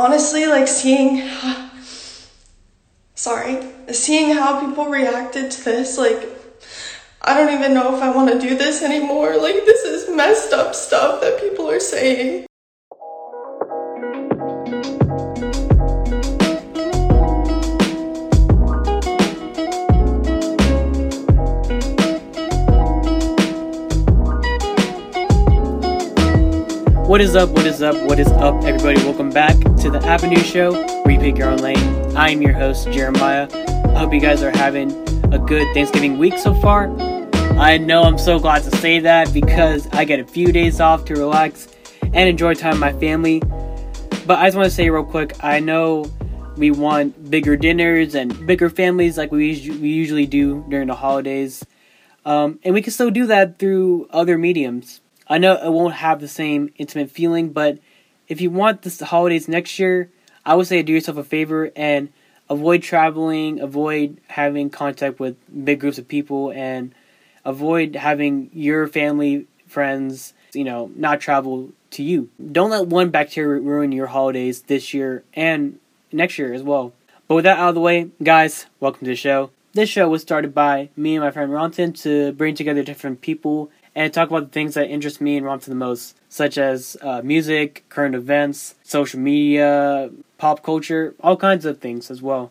honestly, like seeing, sorry, seeing how people reacted to this, like, I don't even know if I want to do this anymore. Like, this is messed up stuff that people are saying. What is up? What is up? What is up, everybody? Welcome back to the Avenue Show, where you pick your own lane. I am your host, Jeremiah. I hope you guys are having a good Thanksgiving week so far. I know I'm so glad to say that because I get a few days off to relax and enjoy time with my family. But I just want to say real quick I know we want bigger dinners and bigger families like we, we usually do during the holidays. Um, and we can still do that through other mediums. I know it won't have the same intimate feeling, but if you want this holidays next year, I would say do yourself a favor and avoid traveling, avoid having contact with big groups of people, and avoid having your family, friends, you know, not travel to you. Don't let one bacteria ruin your holidays this year and next year as well. But with that out of the way, guys, welcome to the show. This show was started by me and my friend Ramtin to bring together different people and talk about the things that interest me and Ramtin the most, such as uh, music, current events, social media, pop culture, all kinds of things as well.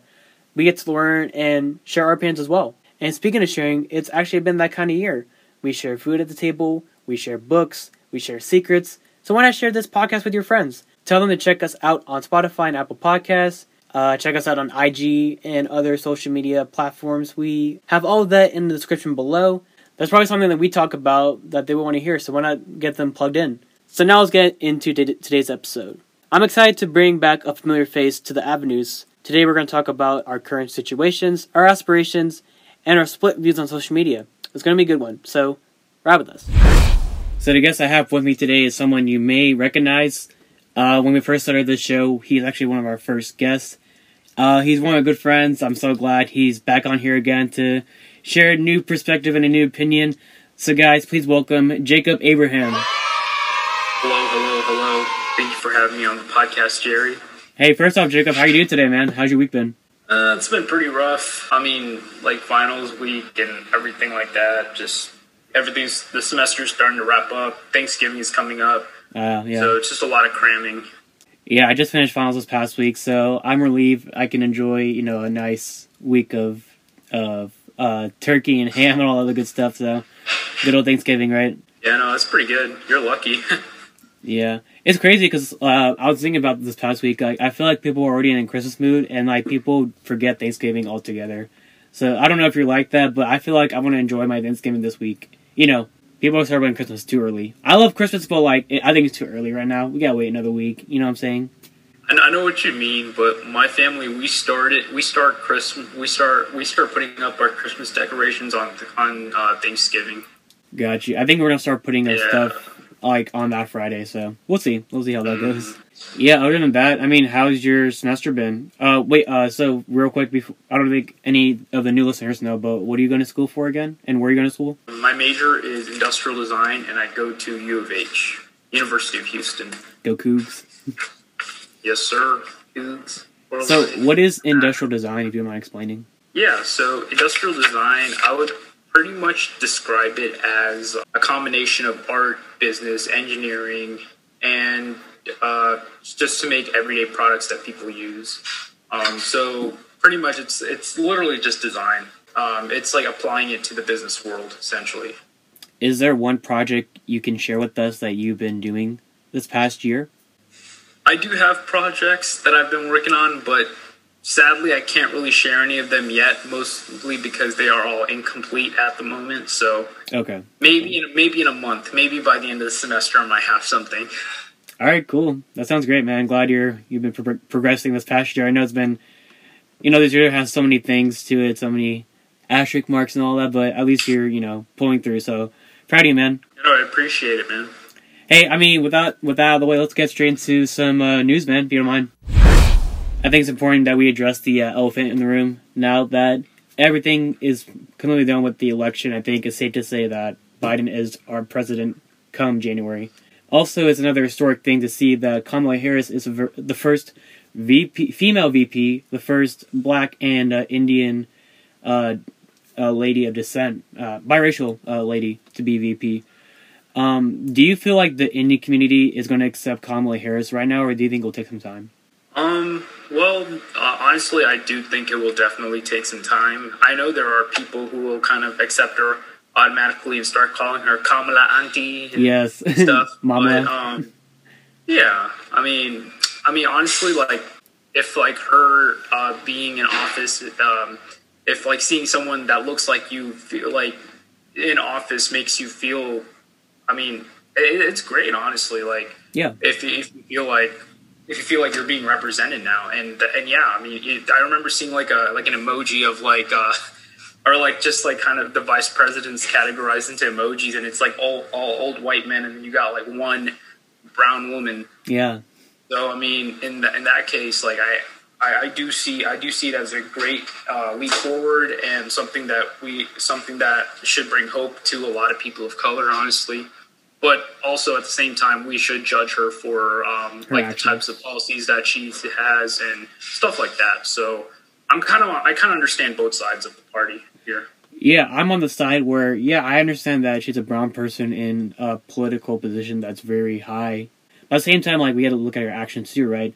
We get to learn and share our opinions as well. And speaking of sharing, it's actually been that kind of year. We share food at the table, we share books, we share secrets. So why not share this podcast with your friends? Tell them to check us out on Spotify and Apple Podcasts. Uh, check us out on IG and other social media platforms. We have all of that in the description below that's probably something that we talk about that they will want to hear, so why not get them plugged in? So now let's get into t- today's episode. I'm excited to bring back a familiar face to the avenues. Today we're going to talk about our current situations, our aspirations, and our split views on social media. It's going to be a good one, so ride with us. So the guest I have with me today is someone you may recognize. Uh, when we first started this show, he's actually one of our first guests. Uh, he's one of my good friends. I'm so glad he's back on here again to share a new perspective and a new opinion. So, guys, please welcome Jacob Abraham. Hello, hello, hello. Thank you for having me on the podcast, Jerry. Hey, first off, Jacob, how you doing today, man? How's your week been? Uh, it's been pretty rough. I mean, like finals week and everything like that. Just everything's the semester's starting to wrap up. Thanksgiving is coming up. Uh, yeah. So it's just a lot of cramming. Yeah, I just finished finals this past week, so I'm relieved I can enjoy, you know, a nice week of of uh, turkey and ham and all the good stuff. So good old Thanksgiving, right? Yeah, no, that's pretty good. You're lucky. yeah, it's crazy because uh, I was thinking about this past week. Like, I feel like people are already in a Christmas mood, and like people forget Thanksgiving altogether. So I don't know if you're like that, but I feel like I want to enjoy my Thanksgiving this week. You know, people are celebrating Christmas too early. I love Christmas, but like I think it's too early right now. We gotta wait another week. You know what I'm saying? And I know what you mean, but my family we started we start Christmas we start we start putting up our Christmas decorations on on uh, Thanksgiving. Got you. I think we're gonna start putting our yeah. stuff like on that Friday, so we'll see. We'll see how that goes. Mm. Yeah. Other than that, I mean, how's your semester been? Uh, wait. Uh, so real quick, before I don't think any of the new listeners know, but what are you going to school for again, and where are you going to school? My major is industrial design, and I go to U of H, University of Houston. Go Cougs. Yes, sir. So, what is industrial design, if you mind explaining? Yeah, so industrial design, I would pretty much describe it as a combination of art, business, engineering, and uh, just to make everyday products that people use. Um, so, pretty much, it's it's literally just design. Um, it's like applying it to the business world, essentially. Is there one project you can share with us that you've been doing this past year? I do have projects that I've been working on, but sadly I can't really share any of them yet, mostly because they are all incomplete at the moment. So okay, maybe in maybe in a month, maybe by the end of the semester, I might have something. All right, cool. That sounds great, man. Glad you're you've been pro- progressing this past year. I know it's been, you know, this year has so many things to it, so many asterisk marks and all that, but at least you're you know pulling through. So proud of you, man. No, I appreciate it, man. Hey, I mean, without with that out of the way, let's get straight into some uh, news, man. If you don't mind. I think it's important that we address the uh, elephant in the room now that everything is completely done with the election. I think it's safe to say that Biden is our president come January. also, it's another historic thing to see that Kamala Harris is ver- the first VP, female VP, the first Black and uh, Indian uh, uh, lady of descent, uh, biracial uh, lady to be VP. Um, do you feel like the indie community is going to accept Kamala Harris right now, or do you think it will take some time? Um, well, uh, honestly, I do think it will definitely take some time. I know there are people who will kind of accept her automatically and start calling her Kamala Auntie and Yes, stuff. Mama. But, um, yeah, I mean, I mean, honestly, like if like her uh, being in office, um, if like seeing someone that looks like you feel like in office makes you feel, I mean, it, it's great, honestly. Like yeah, if if you feel like if you feel like you're being represented now, and and yeah, I mean, it, I remember seeing like a like an emoji of like. Uh, or like just like kind of the vice presidents categorized into emojis, and it's like all all old white men, and you got like one brown woman. yeah, So I mean, in the, in that case, like I, I I do see I do see it as a great uh, leap forward and something that we something that should bring hope to a lot of people of color, honestly. But also at the same time, we should judge her for um, Her like actions. the types of policies that she has and stuff like that. So I'm kind of I kind of understand both sides of the party here. Yeah, I'm on the side where, yeah, I understand that she's a brown person in a political position that's very high. But at the same time, like, we got to look at her actions too, right?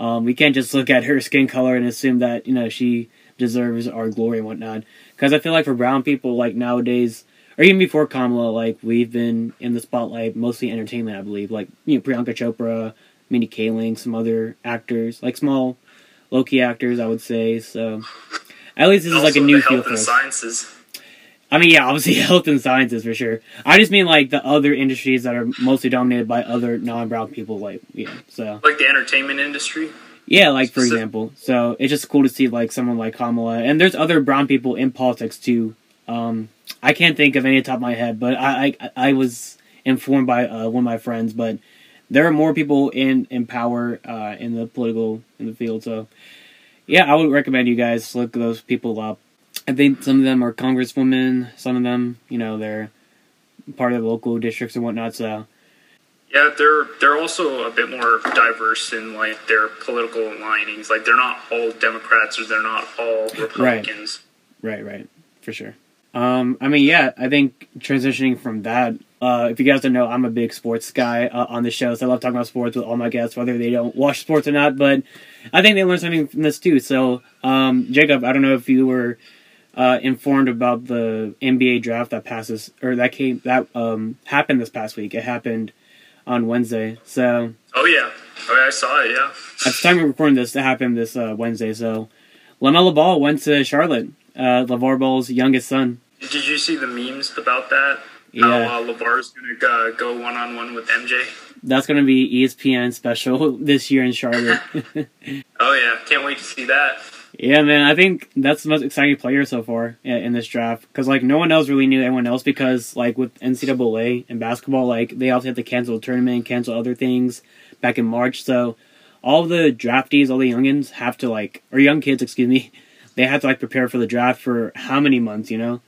Um, we can't just look at her skin color and assume that, you know, she deserves our glory and whatnot. Because I feel like for brown people, like, nowadays, or even before Kamala, like, we've been in the spotlight, mostly entertainment, I believe. Like, you know, Priyanka Chopra, Mindy Kaling, some other actors, like small, low key actors, I would say. So, at least this is like a new field for us. sciences. I mean, yeah, obviously health and sciences for sure. I just mean like the other industries that are mostly dominated by other non-brown people, like yeah. So like the entertainment industry. yeah, like for Specific- example, so it's just cool to see like someone like Kamala, and there's other brown people in politics too. Um, I can't think of any top of my head, but I I, I was informed by uh, one of my friends, but there are more people in in power uh, in the political in the field. So yeah, I would recommend you guys look those people up. I think some of them are congresswomen, some of them, you know, they're part of the local districts and whatnot. So Yeah, they're they're also a bit more diverse in like their political linings. Like they're not all Democrats or they're not all Republicans. right, right, for sure. Um, I mean, yeah, I think transitioning from that. Uh, if you guys don't know, I'm a big sports guy uh, on the show, so I love talking about sports with all my guests, whether they don't watch sports or not. But I think they learn something from this too. So, um, Jacob, I don't know if you were uh, informed about the NBA draft that passes or that came that um, happened this past week. It happened on Wednesday. So Oh yeah, oh, yeah, I saw it. Yeah, at the time of recording this, it happened this uh, Wednesday. So LaMelo Ball went to Charlotte, uh, LaVar Ball's youngest son. Did you see the memes about that? Yeah. How uh, LaVar's gonna uh, go one on one with MJ. That's going to be ESPN special this year in Charlotte. Oh yeah, can't wait to see that. yeah, man, I think that's the most exciting player so far in, this draft because like no one else really knew anyone else because like with NCAA and basketball, like they also had to cancel the tournament, cancel other things back in March. So all the draftees, all the youngins have to like or young kids, excuse me, they have to like prepare for the draft for how many months, you know?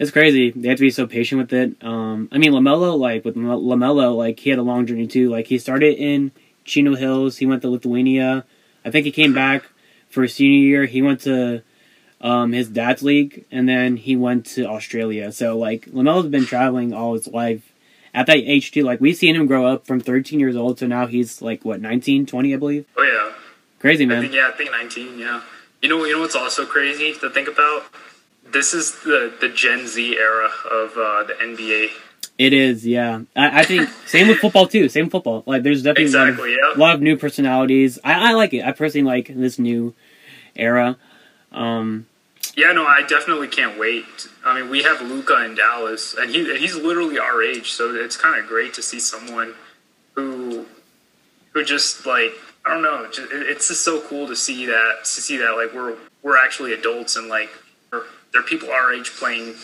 It's crazy. They have to be so patient with it. Um, I mean, LaMelo, like with LaMelo, like he had a long journey too. Like he started in Chino Hills. He went to Lithuania. I think he came back for his senior year. He went to um, his dad's league, and then he went to Australia. So like LaMelo's been traveling all his life. At that age too, like we've seen him grow up from 13 years old to now he's like what 19, 20, I believe. Oh yeah, Crazy I man. think yeah, I think 19. Yeah, you know, you know what's also crazy to think about. This is the the Gen Z era of uh, the NBA. It is, yeah. I, I think same with football too. Same with football. Like there's definitely a lot of- Exactly. Yeah. lot of new personalities. I, I like it. I personally like this new era. Um, Yeah, no, I definitely can't wait. I mean, we have Luka in Dallas, and he he's literally our age, so it's kind of great to see someone who who just like I don't know. Just, it- it's just so cool to see that to see that like we're we're actually adults and like there are people our age playing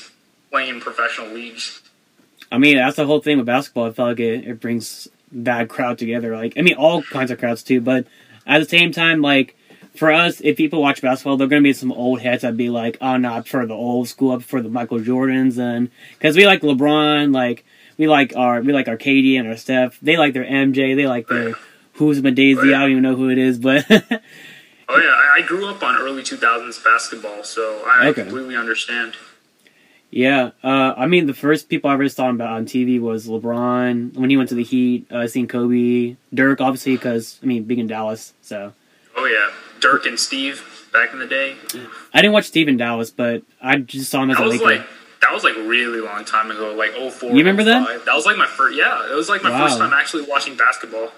playing professional leagues. I mean, that's the whole thing with basketball. I feel like it, it brings that crowd together. Like, I mean, all kinds of crowds too. But at the same time, like for us, if people watch basketball, they're gonna be some old heads that be like, "Oh no, I prefer the old school. I prefer the Michael Jordans," and because we like LeBron, like we like our we like our KD and our Steph. They like their MJ. They like their oh, who's my Daisy. Oh, I don't even know who it is, but Oh yeah, I, I grew up on early 2000s basketball, so I Okay. completely understand. yeah. Uh, I mean, the first people I ever saw about on TV was LeBron when he went to the Heat. Uh, seen Kobe, Dirk, obviously because I mean, being in Dallas, so Oh yeah, Dirk and Steve back in the day. I didn't watch Steve in Dallas, but I just saw him as That a Laker. like that was like really long time ago, like 04. You remember that? That was like my first. Yeah, it was like my Wow. first time actually watching basketball.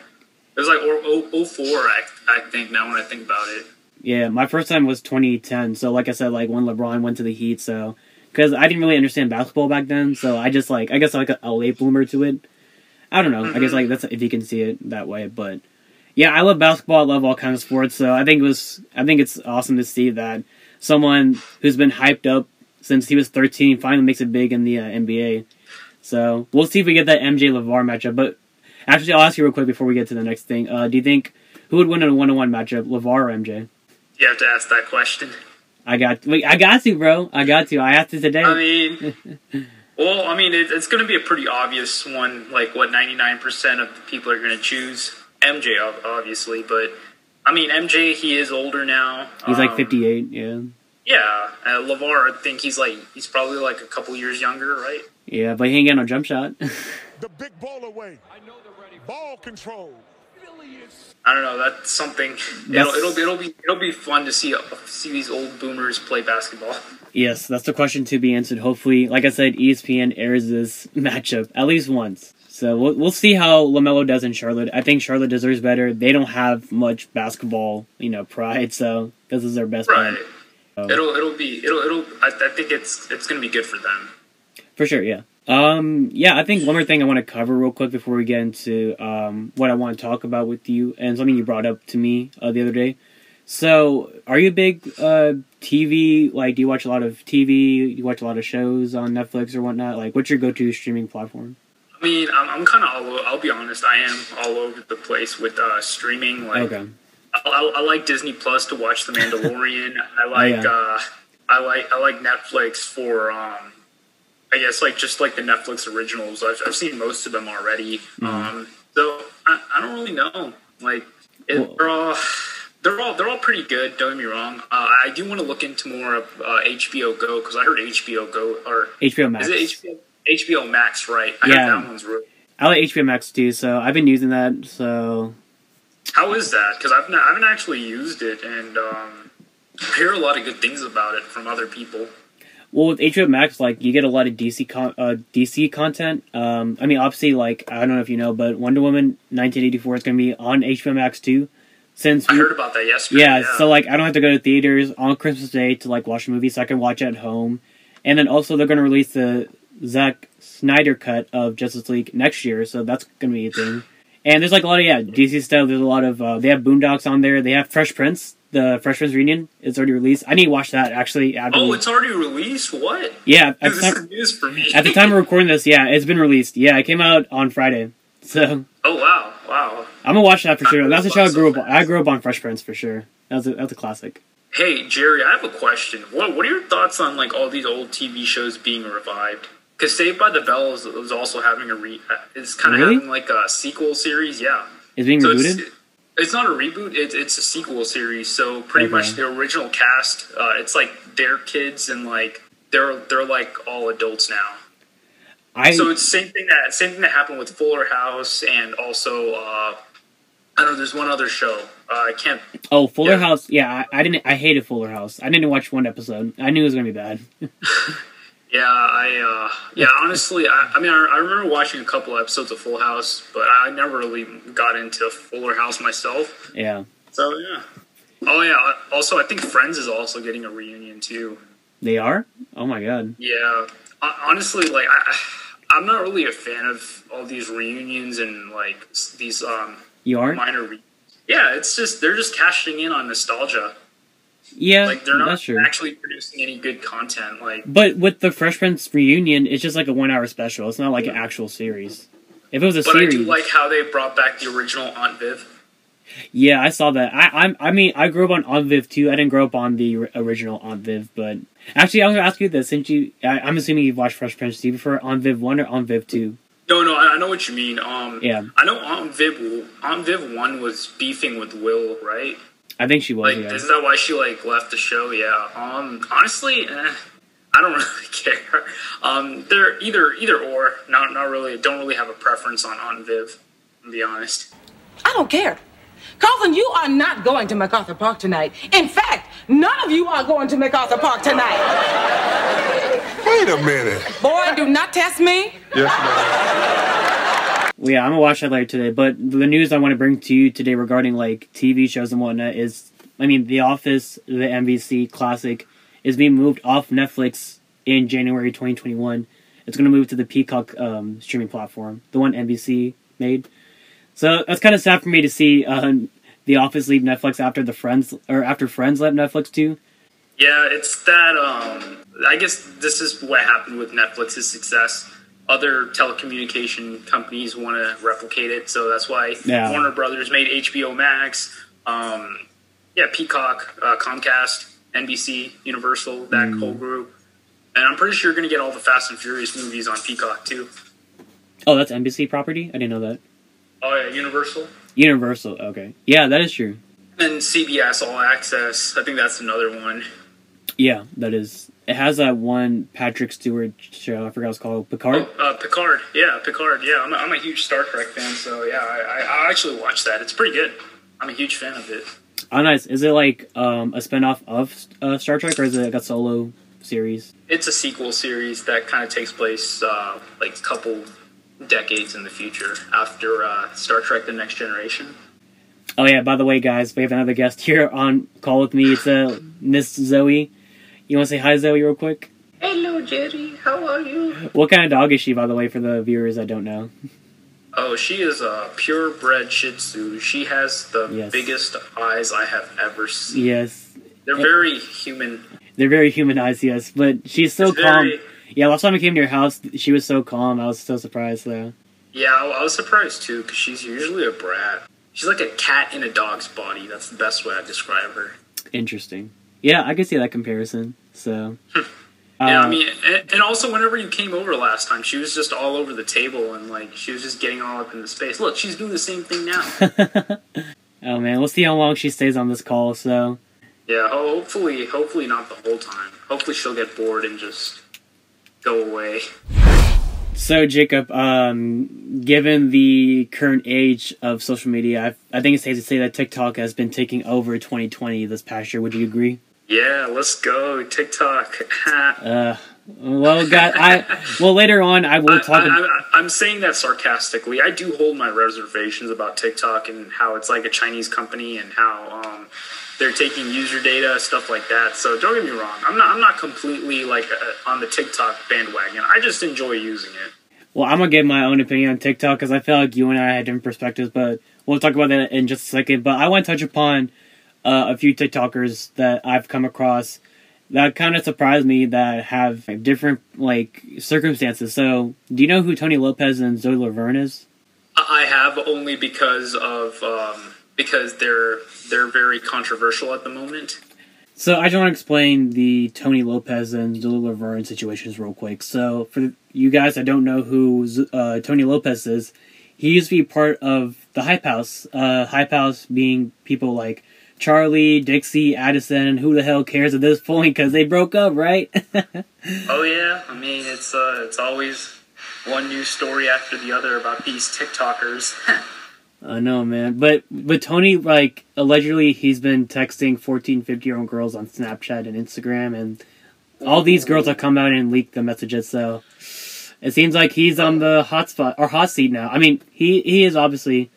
It was like oh, oh, 04, I, I think now when I think about it. Yeah, my first time was 2010. So, like I said, like when LeBron went to the Heat, so because I didn't really understand basketball back then, so I just like I guess like a, a late bloomer to it. I don't know. I guess like that's if you can see it that way, but yeah, I love basketball. I love all kinds of sports. So I think it was I think it's awesome to see that someone who's been hyped up since he was 13 finally makes it big in the uh, NBA. So we'll see if we get that MJ LaVar matchup. But actually, I'll ask you real quick before we get to the next thing. Uh, do you think who would win in a one-on-one matchup, LaVar or MJ? You have to ask that question. I got, wait, I got to, bro. I got you. I asked it today. I mean, well, I mean, it, it's going to be a pretty obvious one. Like what ninety nine percent of the people are going to choose MJ, obviously. But I mean, MJ, he is older now. He's like Um, 58. Yeah, Yeah, uh, LaVar, I think he's like he's probably like a couple years younger, right? yeah, but he ain't got no jump shot. The big ball away. Ball control. I don't know. That's something. It'll, it'll be it'll be it'll be fun to see see these old boomers play basketball. yes, that's the question to be answered. Hopefully, like I said, ESPN airs this matchup at least once. So we'll, we'll see how LaMelo does in Charlotte. I think Charlotte deserves better. They don't have much basketball, you know, pride. So this is their best Right. bet. Oh. It'll it'll be it'll it'll. I, I think it's it's gonna be good for them. For sure, yeah. Um, yeah, I think one more thing I want to cover real quick before we get into um, what I want to talk about with you and something you brought up to me uh, the other day. So, are you a big uh, TV? Like, do you watch a lot of TV? You watch a lot of shows on Netflix or whatnot? Like, what's your go-to streaming platform? I mean, I'm, I'm kind of all. o- I'll be honest. I am all over the place with uh, streaming. Like, Okay, I, I, I like Disney Plus to watch The Mandalorian. I like yeah. uh, I like I like Netflix for um, I guess like just like the Netflix originals. I've, I've seen most of them already. Um, so I, I don't really know. Like it, Well- they're all they're all they're all pretty good. Don't get me wrong. Uh, I do want to look into more of uh, HBO Go because I heard HBO Go or HBO Max. is it HBO HBO Max? Right. I Yeah. that one's really. I like HBO Max too, so I've been using that. So How is that? Because I've not, I haven't actually used it, and um, I hear a lot of good things about it from other people. Well, with HBO Max, like you get a lot of DC con- uh, DC content. Um, I mean, obviously, like I don't know if you know, but Wonder Woman 1984 is going to be on HBO Max too. Since I we, heard about that yesterday. yeah, so like I don't have to go to theaters on Christmas Day to like watch a movie, so I can watch it at home. And then also they're going to release the Zack Snyder cut of Justice League next year, so that's going to be a thing. And there's like a lot of yeah DC stuff. There's a lot of uh, they have Boondocks on there. They have Fresh Prince. The Fresh Prince reunion is already released. I need to watch that actually. After oh, it's already released. What? yeah. At the this time- is news for me. at the time of recording this, yeah, it's been released. Yeah, it came out on Friday. So oh wow, wow. I'm gonna watch that for sure. That's a show I grew up on. I grew up on Fresh Prince for sure. That's a that's a classic. Hey Jerry, I have a question. What What are your thoughts on like all these old TV shows being revived? Because Saved by the Bell is, is also having a re. uh, It's kind of Really? having like a sequel series. Yeah. It's being So rebooted. It's, not a reboot. It's it's a sequel series. So pretty Okay. much the original cast. Uh, it's like their kids and like they're they're like all adults now. I So it's same thing that same thing that happened with Fuller House and also uh, I don't know. There's one other show. Uh, I can't. oh Fuller yeah. House. Yeah, I, I didn't. I hated Fuller House. I didn't watch one episode. I knew it was gonna be bad. Yeah, I uh, yeah. Honestly, I, I mean, I, I remember watching a couple episodes of Full House, but I never really got into Fuller House myself. yeah, So yeah. Oh yeah. Also, I think Friends is also getting a reunion too. they are. Oh my god. Yeah. Hon- Honestly, like I, I'm not really a fan of all these reunions and like these um You are. minor. Re- yeah, it's just they're just cashing in on nostalgia. Yeah, Like they're not actually producing any good content. Like But with the Fresh Prince reunion, it's just like a one hour special. It's not like an actual series. If it was a but I do like how they brought back the original Aunt Viv. yeah, I saw that. I I'm, I mean, I grew up on Aunt Viv too. I didn't grow up on the original Aunt Viv, but actually, I was gonna ask you this since you. I, I'm assuming you've watched Fresh Prince. Do you prefer Aunt Viv one or Aunt Viv two? No, no, I, I know what you mean. Um, Yeah. I know Aunt Viv. Aunt Viv one was beefing with Will, right? I think she was. Like, yeah. isn't that why she like left the show? Yeah. Um, honestly, eh, I don't really care. Um, they're either either or. Not not really. Don't really have a preference on on Viv. To be honest. I don't care. Carlton, you are not going to MacArthur Park tonight. In fact, none of you are going to MacArthur Park tonight. Wait a minute. Boy, do not test me. Yes, ma'am. Well, yeah, I'm gonna watch that later today. But the news I want to bring to you today regarding like TV shows and whatnot is, I mean, The Office, the NBC classic, is being moved off Netflix in January 2021. It's gonna move to the Peacock um, streaming platform, the one NBC made. So that's kind of sad for me to see uh, The Office leave Netflix after the Friends or after Friends left Netflix too. Yeah, it's that. Um, I guess this is what happened with Netflix's success. Other telecommunication companies want to replicate it, so that's why Yeah. Warner Brothers made HBO Max. Um, yeah, Peacock, uh, Comcast, NBC, Universal, that Mm. whole group. And I'm pretty sure you're going to get all the Fast and Furious movies on Peacock too. Oh, that's NBC property. I didn't know that. Oh yeah, Universal. Universal. Okay, yeah, that is true. And CBS All Access. I think that's another one. Yeah, that is. It has that one Patrick Stewart show. I forgot what it's called. Picard. Oh, uh, Picard. Yeah, Picard. Yeah, I'm a, I'm a huge Star Trek fan, so yeah, I, I, I actually watch that. It's pretty good. I'm a huge fan of it. Oh, nice. Is it like um, a spinoff of uh, Star Trek, or is it like a solo series? It's a sequel series that kind of takes place uh, like a couple decades in the future after uh, Star Trek: The Next Generation. Oh yeah. By the way, guys, we have another guest here on call with me. It's uh, Miss Zoe. You want to say hi, Zoe, real quick? Hello, Jerry. How are you? What kind of dog is she, by the way, for the viewers that don't know? Oh, she is a purebred Shih Tzu. She has the Yes. biggest eyes I have ever seen. Yes, They're very human. they're very humanized. Yes, but she's so It's calm. very- Yeah, last time I came to your house, she was so calm. I was so surprised, though. Yeah, I, I was surprised too because she's usually a brat. She's like a cat in a dog's body. That's the best way I describe her. Interesting. Yeah, I can see that comparison. So. Yeah, I mean, and, and also whenever you came over last time, she was just all over the table and like she was just getting all up in the space. Look, she's doing the same thing now. oh man, we'll see how long she stays on this call. So. yeah, hopefully, hopefully not the whole time. Hopefully, she'll get bored and just go away. So Jacob, um, given the current age of social media, I, I think it's safe to say that TikTok has been taking over 2020 this past year. Would you agree? Yeah, let's go TikTok. Uh, well, God, I well later on I will talk. I, am saying that sarcastically. I do hold my reservations about TikTok and how it's like a Chinese company and how um, they're taking user data, stuff like that. So don't get me wrong. I'm not. I'm not completely like uh, on the TikTok bandwagon. I just enjoy using it. well, I'm gonna give my own opinion on TikTok because I feel like you and I had different perspectives, but we'll talk about that in just a second. But I want to touch upon uh, a few TikTokers that I've come across that kind of surprised me that have different like circumstances. So, do you know who Tony Lopez and Zoe Laverne is? I I have only because of um, because they're they're very controversial at the moment. So I just want to explain the Tony Lopez and Zoe Laverne situations real quick. So for you guys that don't know who uh, Tony Lopez is, he used to be part of the Hype House. Uh, Hype House being people like Charlie, Dixie, Addison. Who the hell cares at this point? Because they broke up, right? Oh yeah, I mean it's uh, it's always one new story after the other about these TikTokers. I know, man. But but Tony, like, allegedly he's been texting 14, 50 year old girls on Snapchat and Instagram, and all these girls have come out and leaked the messages. So it seems like he's on the hot spot or hot seat now. I mean, he he is obviously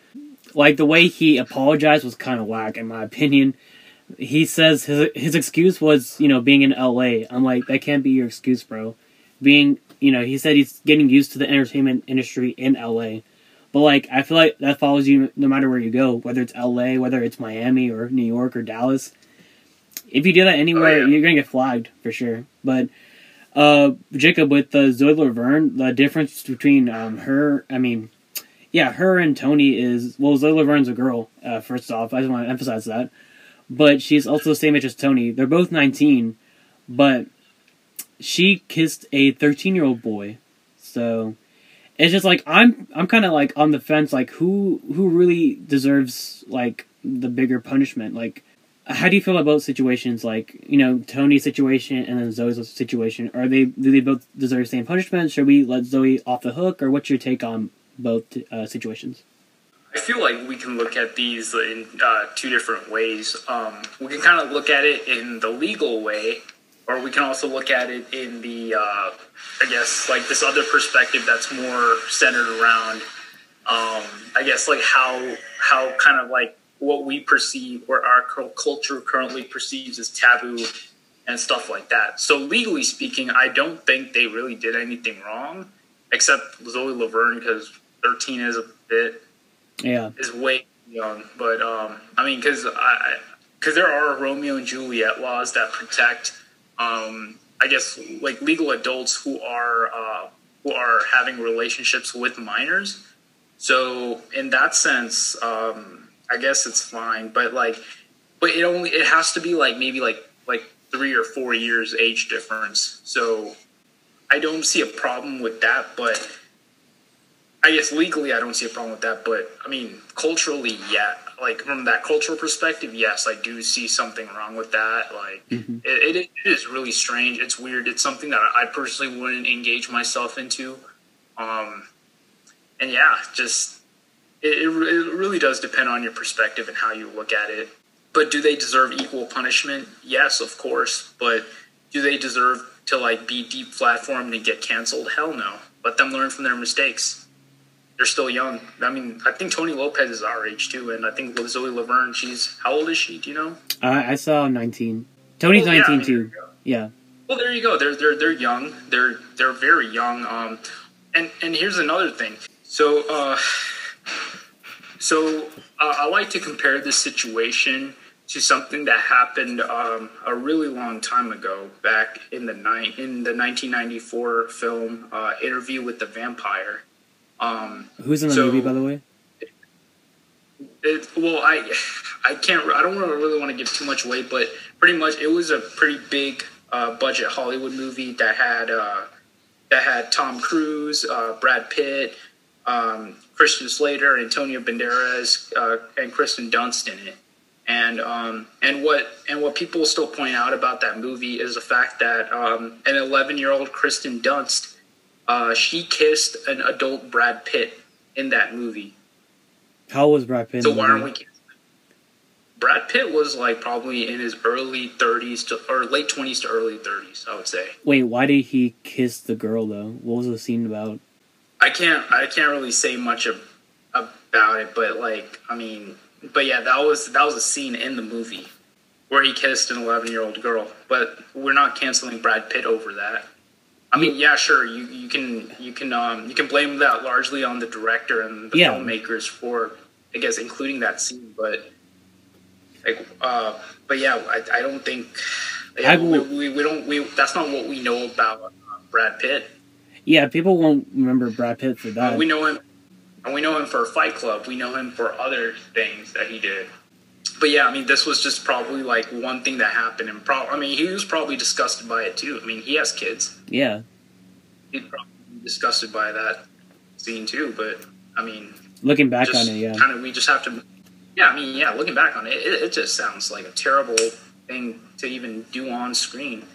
like the way he apologized was kind of whack in my opinion. He says his his excuse was you know being in L.A. I'm like that can't be your excuse, bro. Being you know he said he's getting used to the entertainment industry in L.A. But like, I feel like that follows you no matter where you go, whether it's L.A., whether it's Miami or New York or Dallas. If you do that anywhere, Oh, yeah. you're gonna get flagged for sure. But uh, Jacob, with the Zoe Laverne, the difference between um, her, I mean, yeah, her and Tony is well, Zoe Laverne's a girl. Uh, first off, I just want to emphasize that. But she's also the same age as Tony. They're both 19, but she kissed a 13 year old boy. So, it's just like I'm I'm kind of like on the fence. Like who who really deserves like the bigger punishment? Like how do you feel about situations like you know Tony's situation and then Zoe's situation? Are they do they both deserve the same punishment? Should we let Zoe off the hook, or what's your take on both uh, situations? I feel like we can look at these in uh, two different ways. Um, we can kind of look at it in the legal way, or we can also look at it in the, uh, I guess, like this other perspective that's more centered around, um, I guess, like how how kind of like what we perceive or our culture currently perceives as taboo and stuff like that. So legally speaking, I don't think they really did anything wrong, except Zoe Laverne because 13 is a bit yeah, is way young. But um, I mean, because I because there are Romeo and Juliet laws that protect, um, I guess, like legal adults who are uh, who are having relationships with minors. So in that sense, um, I guess it's fine. But like, but it only it has to be like maybe like like three or four years age difference. So I don't see a problem with that, but I guess legally, I don't see a problem with that, but I mean, culturally, yeah. Like from that cultural perspective, yes, I do see something wrong with that. Like mm-hmm. it, it, it is really strange. It's weird. It's something that I personally wouldn't engage myself into. Um, and yeah, just it, it really does depend on your perspective and how you look at it. But do they deserve equal punishment? Yes, of course. But do they deserve to like be deplatformed and get canceled? Hell no. Let them learn from their mistakes they're still young. I mean, I think Tony Lopez is our age too, and I think Zoe Laverne, she's how old is she? Do you know? Uh, I saw nineteen. Tony's well, nineteen yeah, too. Yeah. Well, there you go. They're they're they're young. They're they're very young. Um, and and here's another thing. So uh, so uh, I like to compare this situation to something that happened um, a really long time ago, back in the ni- in the 1994 film uh, Interview with the Vampire. Um, Who's in the so movie, by the way? It, well, I I can't. I don't really want to give too much away, but pretty much it was a pretty big uh, budget Hollywood movie that had uh, that had Tom Cruise, uh, Brad Pitt, um, Christian Slater, Antonio Banderas, uh, and Kirsten Dunst in it. And um, and what and what people still point out about that movie is the fact that um, an 11 year old Kirsten Dunst uh, she kissed an adult Brad Pitt in that movie. How was Brad Pitt? So why aren't we? Brad Pitt was like probably in his early 30s to or late 20s to early 30s, I would say. Wait, why did he kiss the girl though? What was the scene about? I can't I can't really say much of, about it, but like I mean, but yeah, that was that was a scene in the movie where he kissed an 11 year old girl. But we're not canceling Brad Pitt over that. I mean, yeah, sure. You you can you can um you can blame that largely on the director and the yeah. filmmakers for I guess including that scene, but like uh, but yeah, I, I don't think yeah, we, we, we, don't we that's not what we know about uh, Brad Pitt. Yeah, people won't remember Brad Pitt for that. Uh, we know him, and we know him for Fight Club. We know him for other things that he did. But yeah, I mean, this was just probably like one thing that happened, and pro- I mean, he was probably disgusted by it too. I mean, he has kids. Yeah he'd probably be disgusted by that scene too. But I mean, looking back on it, yeah, kind of we just have to. Yeah, I mean, yeah, looking back on it, it, it just sounds like a terrible thing to even do on screen.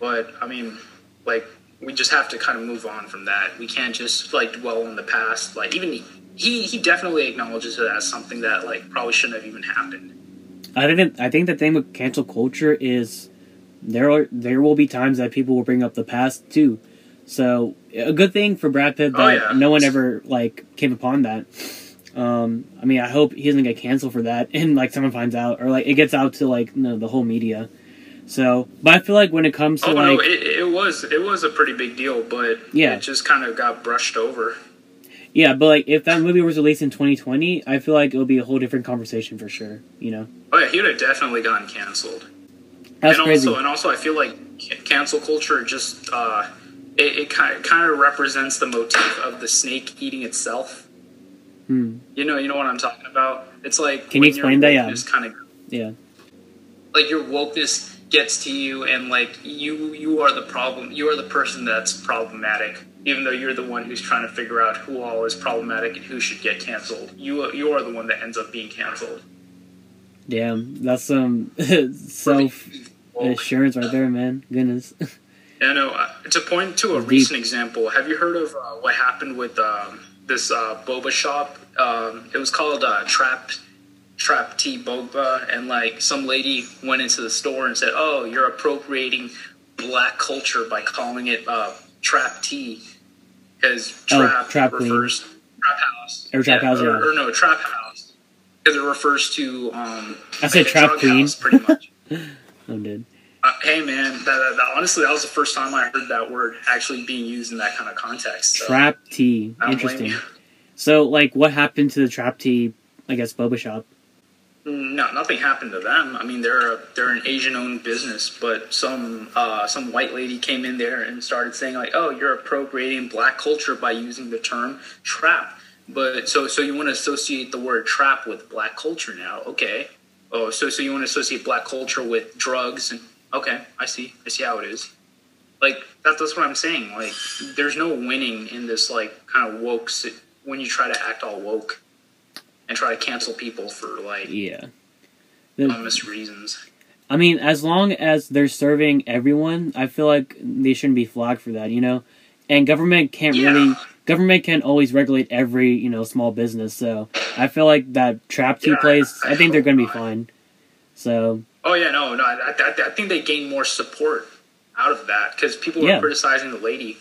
But I mean, like we just have to kind of move on from that. We can't just like dwell on the past. Like even he he definitely acknowledges it as something that like probably shouldn't have even happened. I think I think the thing with cancel culture is there are there will be times that people will bring up the past too. So a good thing for Brad Pitt oh, that oh, yeah. no one ever like came upon that. Um, I mean, I hope he doesn't get canceled for that, and like someone finds out, or like it gets out to like you know, the whole media. So, but I feel like when it comes to oh, like, no, it, it, was it was a pretty big deal, but yeah, it just kind of got brushed over. Yeah, but like if that movie was released in 2020, I feel like it would be a whole different conversation for sure. You know? Oh yeah, he would have definitely gotten canceled. That's and crazy. also, and also, I feel like cancel culture just. uh it, it kind, of, kind of represents the motif of the snake eating itself. Hmm. You know, you know what I'm talking about. It's like can you explain that? Yeah, kind of yeah, like your wokeness gets to you, and like you you are the problem. You are the person that's problematic. Even though you're the one who's trying to figure out who all is problematic and who should get canceled. You you are the one that ends up being canceled. Damn, that's some self assurance right there, man. Goodness. Yeah, no. Uh, to point to a Deep. recent example, have you heard of uh, what happened with um, this uh, boba shop? Um, it was called uh, Trap Trap Tea Boba, and like some lady went into the store and said, "Oh, you're appropriating black culture by calling it uh, Trap Tea because Oh, trap, Trap Queen. refers Trap House Or Trap House, or, yeah. or no Trap House because it refers to um, I said like Trap Queen. house, pretty much." I'm dead. Uh, hey man, that, that, that- honestly, that was the first time I heard that word actually being used in that kind of context. So, Trap tea. I don't blame Interesting. So, like, what happened to the trap tea? I guess boba shop. No, nothing happened to them. I mean, they're a, they're an Asian-owned business, but some uh, some white lady came in there and started saying like, "Oh, you're appropriating black culture by using the term trap." But so so you want to associate the word trap with black culture now? Okay. Oh, so so you want to associate black culture with drugs and okay, I see, I see how it is. Like that, that's what I'm saying. Like, there's no winning in this like kind of woke when you try to act all woke and try to cancel people for like Yeah. dumbest reasons. I mean, as long as they're serving everyone, I feel like they shouldn't be flagged for that, you know? And government can't Yeah. really government can't always regulate every, you know, small business. So, I feel like that trap Yeah, place, I I think they're going to be fine. So, Oh yeah, no, no. I, I, I think they gain more support out of that because people were Yeah. criticizing the lady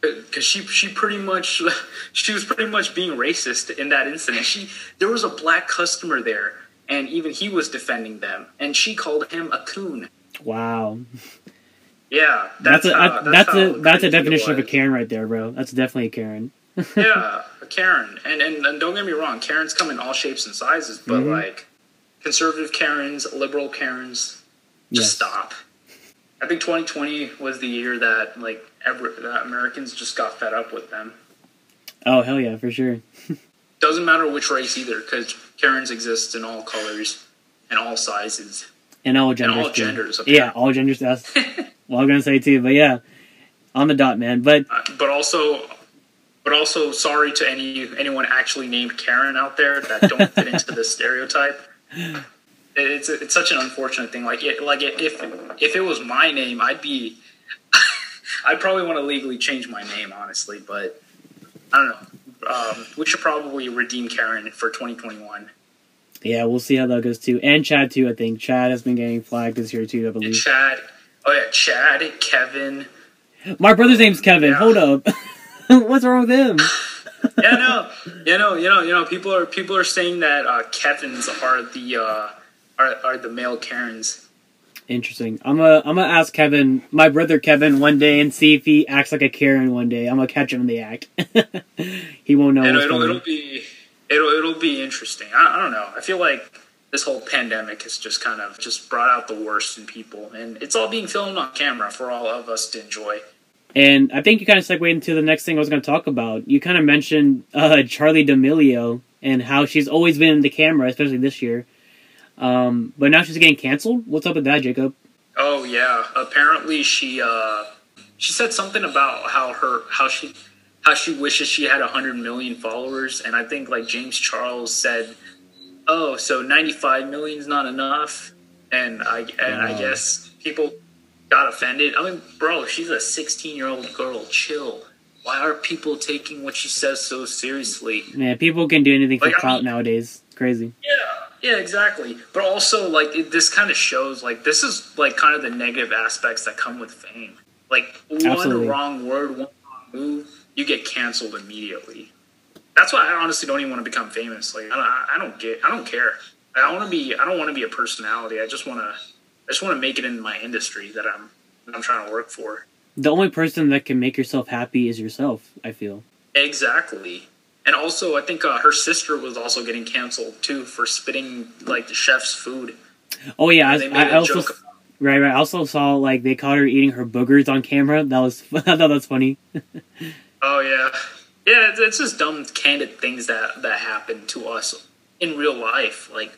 because she she pretty much she was pretty much being racist in that incident. She there was a black customer there, and even he was defending them, and she called him a coon. wow. Yeah, That's, that's a how, that's, how a that's a definition of a. Karen right there, bro. That's definitely a Karen. yeah, a Karen. And, and and don't get me wrong, Karens come in all shapes and sizes, but Mhm. like conservative Karens, liberal Karens, just Yes. stop. I think 2020 was the year that like ever that Americans just got fed up with them. Oh, hell yeah, for sure. Doesn't matter which race either, because Karens exist in all colors and all sizes. And all genders. all too. genders, Yeah, all genders. That's what I'm going to say too. But yeah, on the dot, man. But Uh, but also, but also, sorry to any anyone actually named Karen out there that don't fit into the stereotype. It's it's such an unfortunate thing. Like it, like if if it was my name, I'd be, I'd probably want to legally change my name, honestly. But I don't know. Um, we should probably redeem Karen for 2021. yeah, we'll see how that goes too. And Chad too, I think. Chad has been getting flagged this year too, I And believe. Chad, oh yeah, Chad, Kevin. My brother's name's Kevin. Yeah. Hold up. What's wrong with him? yeah, no, you know, you know, you know, people are people are saying that uh, Kevin's are the uh, are are the male Karens. Interesting. I'm gonna I'm gonna ask Kevin, my brother Kevin, one day and see if he acts like a Karen one day. I'm gonna catch him in the act. he won't know it'll it'll be it'll it'll be interesting. I, I don't know. I feel like this whole pandemic has just kind of just brought out the worst in people, and it's all being filmed on camera for all of us to enjoy. And I think you kind of segued into the next thing I was going to talk about. You kind of mentioned uh, Charlie D'Amelio and how she's always been in the camera, especially this year. Um, but now she's getting canceled. What's up with that, Jacob? Oh yeah, apparently she uh she said something about how her how she how she wishes she had 100 million followers and I think like James Charles said, "Oh, so 95 million is not enough." And I and I guess people got offended. I mean, bro, she's a 16-year-old girl. Chill. Why are people taking what she says so seriously? Man, people can do anything for Like, I clout mean- nowadays. Crazy. Yeah, yeah, exactly. But also, like, it, this kind of shows, like, this is like kind of the negative aspects that come with fame. Like, Absolutely. one wrong word, one wrong move, you get canceled immediately. That's why I honestly don't even want to become famous. Like, I don't, I don't get, I don't care. I want to be, I don't want to be a personality. I just want to, I just want to make it in my industry that I'm, that I'm trying to work for. The only person that can make yourself happy is yourself. I feel. Exactly. And also, I think uh, her sister was also getting canceled too for spitting like the chef's food. Oh yeah, They I, I also about- right right. I also saw like they caught her eating her boogers on camera. That was I thought that's funny. Oh yeah, yeah. It's, it's just dumb, candid things that that happen to us in real life. Like,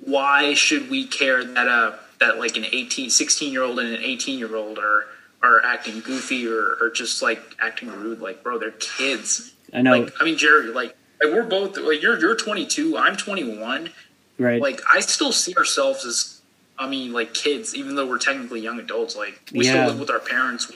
why should we care that uh that like an 18, 16 year old and an eighteen year old are are acting goofy or, or just like acting rude. Like, bro, they're kids. I know, Like, I mean, Jerry, like, like we're both like you're you're 22, I'm 21. right? Like, I still see ourselves as, I mean, like kids, even though we're technically young adults. Like, we Yeah. still live with our parents.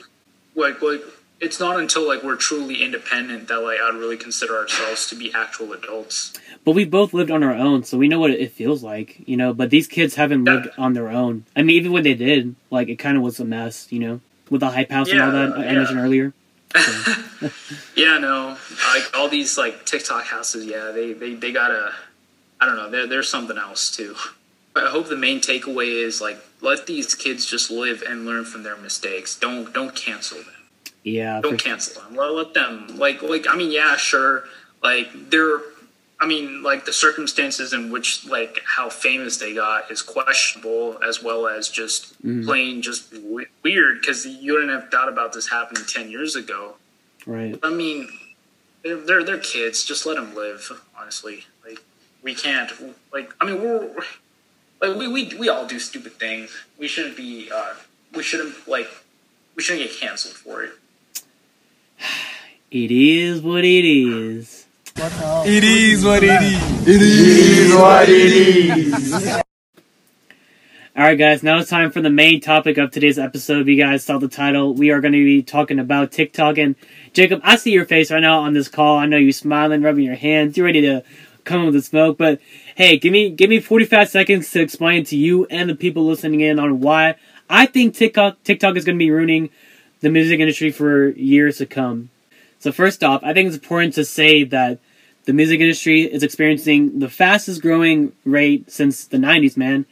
Like, like it's not until like we're truly independent that like I'd really consider ourselves to be actual adults. but we both lived on our own, so we know what it feels like, you know. But these kids haven't lived Yeah. on their own. I mean, even when they did, like, it kind of was a mess, you know, with the hype house and all Yeah, that I yeah. mentioned earlier. Yeah, no, like all these like TikTok houses. Yeah, they they they gotta. I don't know. There there's something else too. I hope the main takeaway is like let these kids just live and learn from their mistakes. Don't don't cancel them. Yeah, Don't cancel them. Let, let them like like I mean yeah sure like they're I mean like the circumstances in which like how famous they got is questionable as well as just plain just w- weird because you wouldn't have thought about this happening ten years ago. right. I mean, they're, they're they're kids. Just let them live. Honestly, like we can't. Like I mean, we're like we we we all do stupid things. We shouldn't be. uh We shouldn't like. We shouldn't get canceled for it. It is what it is. It is what it is. It is what it is. All right, guys. Now it's time for the main topic of today's episode. If you guys saw the title, we are going to be talking about TikTok. And Jacob, I see your face right now on this call. I know you're smiling, rubbing your hands. You're ready to come with the smoke. But hey, give me give me 45 seconds to explain to you and the people listening in on why I think TikTok TikTok is going to be ruining the music industry for years to come. So first off, I think it's important to say that the music industry is experiencing the fastest growing rate since the 90s, man.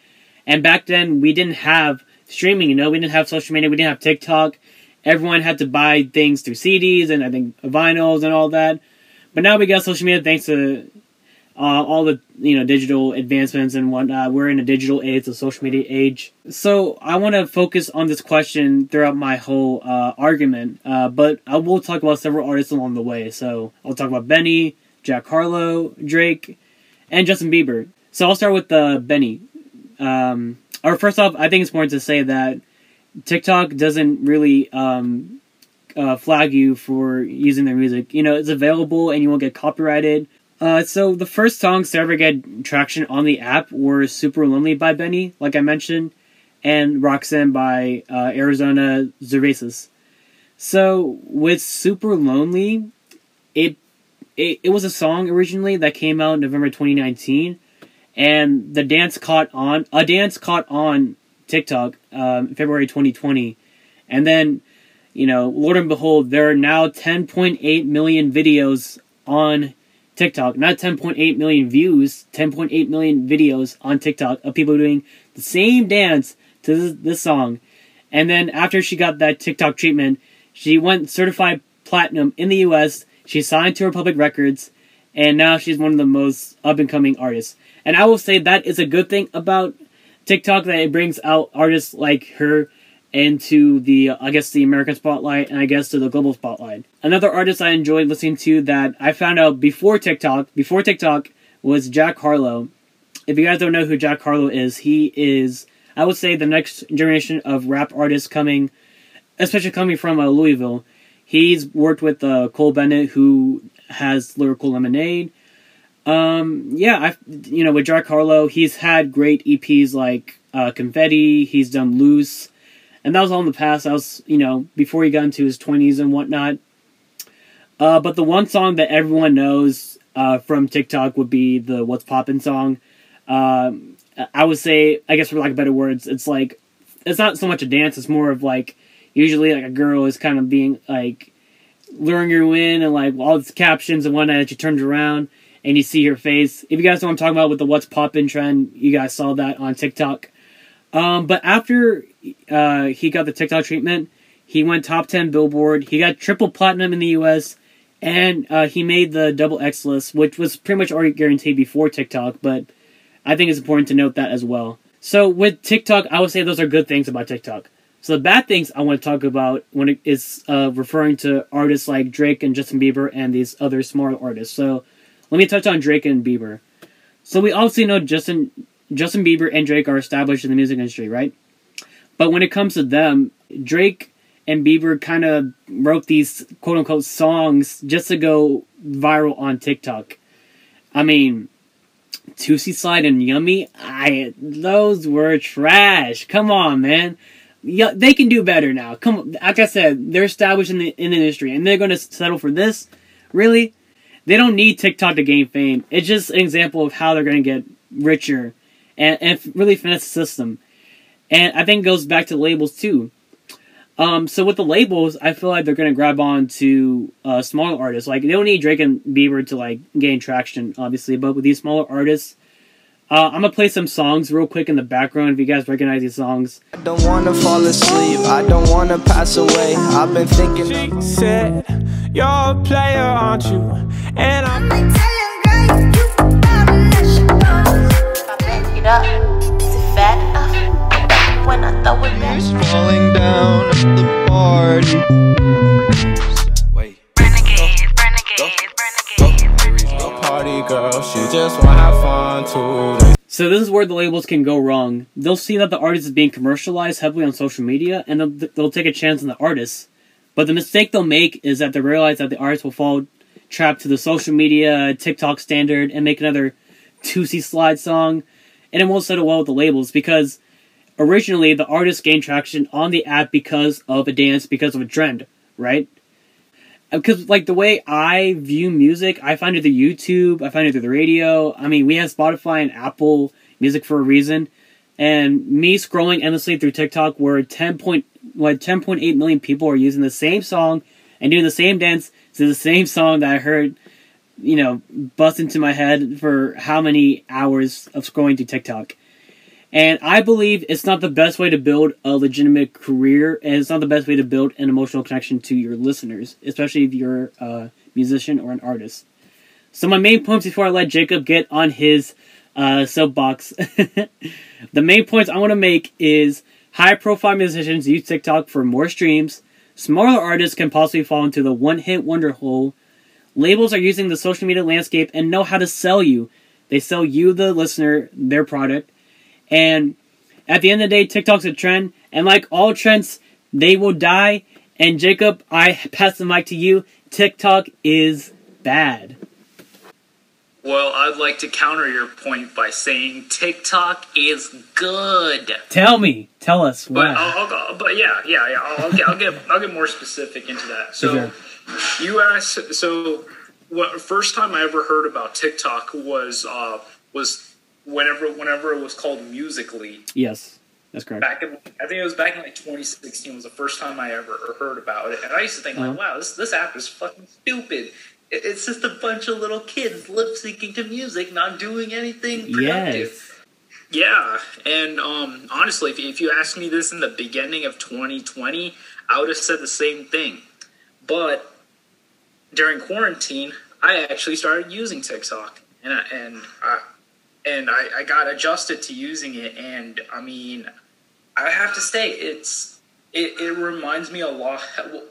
And back then, we didn't have streaming, you know, we didn't have social media, we didn't have TikTok. Everyone had to buy things through CDs and I think vinyls and all that. But now we got social media thanks to uh, all the you know digital advancements and whatnot. We're in a digital age, a social media age. So I want to focus on this question throughout my whole uh, argument, uh, but I will talk about several artists along the way. So I'll talk about BENEE, Jack Harlow, Drake, and Justin Bieber. So I'll start with uh, BENEE. Um, or first off, I think it's important to say that TikTok doesn't really um, uh, flag you for using their music. You know, it's available and you won't get copyrighted. Uh, so the first songs to ever get traction on the app were "Supalonely" by BENEE, like I mentioned, and "Roxanne" by uh, Arizona Zervas. So with "Supalonely," it, it it was a song originally that came out November 2019, and the dance caught on. A dance caught on TikTok um, February 2020, and then you know, Lord and behold, there are now 10.8 million videos on TikTok. Not 10.8 million views, 10.8 million videos on TikTok of people doing the same dance to this, this song. And then after she got that TikTok treatment, she went certified platinum in the US. She signed to Republic Records, and now she's one of the most up and coming artists. And I will say that is a good thing about TikTok that it brings out artists like her into the I guess the American spotlight and I guess to the global spotlight. Another artist I enjoyed listening to that I found out before TikTok, before TikTok was Jack Harlow. If you guys don't know who Jack Harlow is, he is I would say the next generation of rap artists coming, especially coming from uh, Louisville. He's worked with uh, Cole Bennett, who has Lyrical Lemonade. Um, yeah, I you know with Jack Harlow, he's had great EPs like uh, Confetti. He's done Loose and that was all in the past. That was you know before he got into his twenties and whatnot. Uh, but the one song that everyone knows uh, from TikTok would be the "What's Poppin" song. Um, I would say, I guess for lack of better words, it's like it's not so much a dance. It's more of like usually like a girl is kind of being like luring you in and like all these captions and whatnot. She turns around and you see her face. If you guys know what I'm talking about with the "What's Poppin" trend, you guys saw that on TikTok. Um, but after uh, he got the TikTok treatment, he went top 10 Billboard. He got triple platinum in the US, and uh, he made the double X list, which was pretty much already guaranteed before TikTok, but I think it's important to note that as well. So with TikTok, I would say those are good things about TikTok. So the bad things I want to talk about when it is uh, referring to artists like Drake and Justin Bieber and these other smaller artists. So let me touch on Drake and Bieber. So we obviously know Justin Justin Bieber and Drake are established in the music industry, right? But when it comes to them, Drake and Bieber kind of wrote these quote unquote songs just to go viral on TikTok. I mean, Toosie Slide and Yummy, I those were trash. Come on, man. Yeah, they can do better now. Come on, like I said, they're established in the in the industry, and they're going to settle for this. Really, they don't need TikTok to gain fame. It's just an example of how they're going to get richer and, and really finesse the system. And I think it goes back to labels too. Um, so with the labels, I feel like they're going to grab on to uh, smaller artists. Like they don't need Drake and Bieber to like gain traction, obviously. But with these smaller artists, uh, I'm gonna play some songs real quick in the background if you guys recognize these songs. I don't wanna fall asleep, I don't wanna pass away. I've been thinking. She said, You're a player, aren't you? And I'm up, is it fat enough? When I throw it back. falling down at the party. Wait. Renegade, renegade, renegade. a party girl, she just wanna have fun too. So this is where the labels can go wrong. They'll see that the artist is being commercialized heavily on social media, and they'll, they'll take a chance on the artist. But the mistake they'll make is that they realize that the artist will fall trapped to the social media TikTok standard and make another Toosie Slide song, and it won't settle well with the labels because originally the artist gained traction on the app because of a dance, because of a trend, right? Uh, because like the way I view music, I find it through YouTube, I find it through the radio. I mean, we have Spotify and Apple Music for a reason, and me scrolling endlessly through TikTok, where ten point like ten point eight million people are using the same song and doing the same dance to the same song that I heard, you know, bust into my head for how many hours of scrolling through TikTok. And I believe it's not the best way to build a legitimate career, and it's not the best way to build an emotional connection to your listeners, especially if you're a musician or an artist. So my main points before I let Jacob get on his uh, soapbox, the main points I want to make is high-profile musicians use TikTok for more streams. Smaller artists can possibly fall into the one-hit wonder hole. Labels are using the social media landscape and know how to sell you. They sell you, the listener, their product. And at the end of the day, TikTok's a trend, and like all trends, they will die. And Jacob, I pass the mic to you. TikTok is bad. Well, I'd like to counter your point by saying TikTok is good. Tell me, tell us But why. I'll, I'll go, but yeah, yeah, yeah. I'll, I'll get, I'll get, I'll get more specific into that. So, Sure. You asked. So, what first time I ever heard about TikTok was uh, was whenever whenever it was called Musically. Yes, that's correct. Back in, I think it was back in like 2016 was the first time I ever heard about it, and I used to think Uh-huh. like, wow, this this app is fucking stupid. It- It's just a bunch of little kids lip syncing to music, not doing anything productive. Yes. Yeah, and um, honestly, if, if you asked me this in the beginning of 2020, I would have said the same thing. But during quarantine, I actually started using TikTok, and I, and I, and I, I got adjusted to using it. And I mean, I have to say, it's it, it reminds me a lot.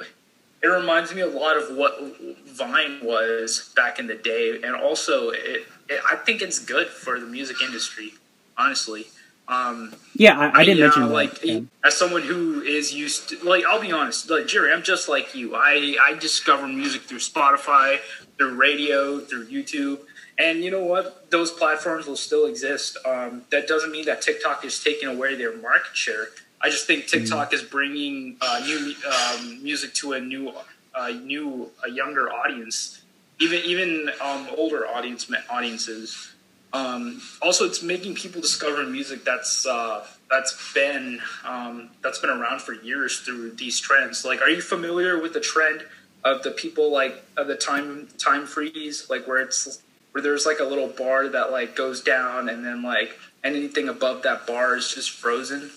It reminds me a lot of what Vine was back in the day, and also it, it I think it's good for the music industry. Honestly, um, Yeah, I, I didn't yeah, mention that. like as someone who is used to like I'll be honest, like Jerry, I'm just like you. I I discover music through Spotify, through radio, through YouTube. And you know what? Those platforms will still exist. Um, that doesn't mean that TikTok is taking away their market share. I just think TikTok is bringing uh, new um, music to a new, uh, new, a younger audience, even even um, older audience audiences. Um, also, it's making people discover music that's uh, that's been um, that's been around for years through these trends. Like, are you familiar with the trend of the people like of the time time freeze, like where it's where there's like a little bar that like goes down, and then like anything above that bar is just frozen.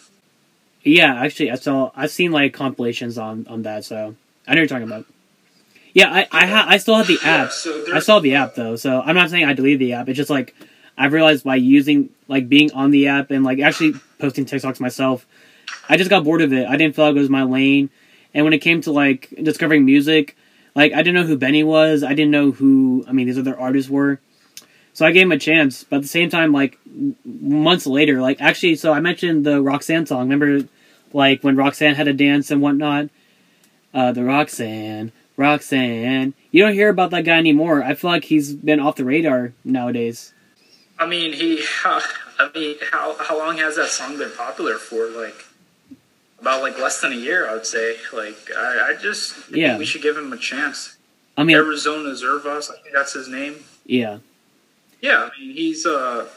Yeah, actually, I saw. I've seen like compilations on on that, so I know what you're talking about. Yeah, I I, ha- I still have the Yeah, app. so I saw the app though, so I'm not saying I deleted the app. It's just like I've realized by using like being on the app and like actually posting TikToks myself, I just got bored of it. I didn't feel like it was my lane. And when it came to like discovering music, like I didn't know who BENEE was. I didn't know who I mean these other artists were. So I gave him a chance, but at the same time, like months later, like actually, so I mentioned the Roxanne song. Remember, like when Roxanne had a dance and whatnot. uh, the Roxanne, Roxanne. You don't hear about that guy anymore. I feel like he's been off the radar nowadays. I mean, he. I mean, how how long has that song been popular for? Like about like less than a year, I would say. Like I, I just Yeah. we should give him a chance. I mean, Arizona Zervas, I think that's his name. yeah, Yeah, I mean he's uh,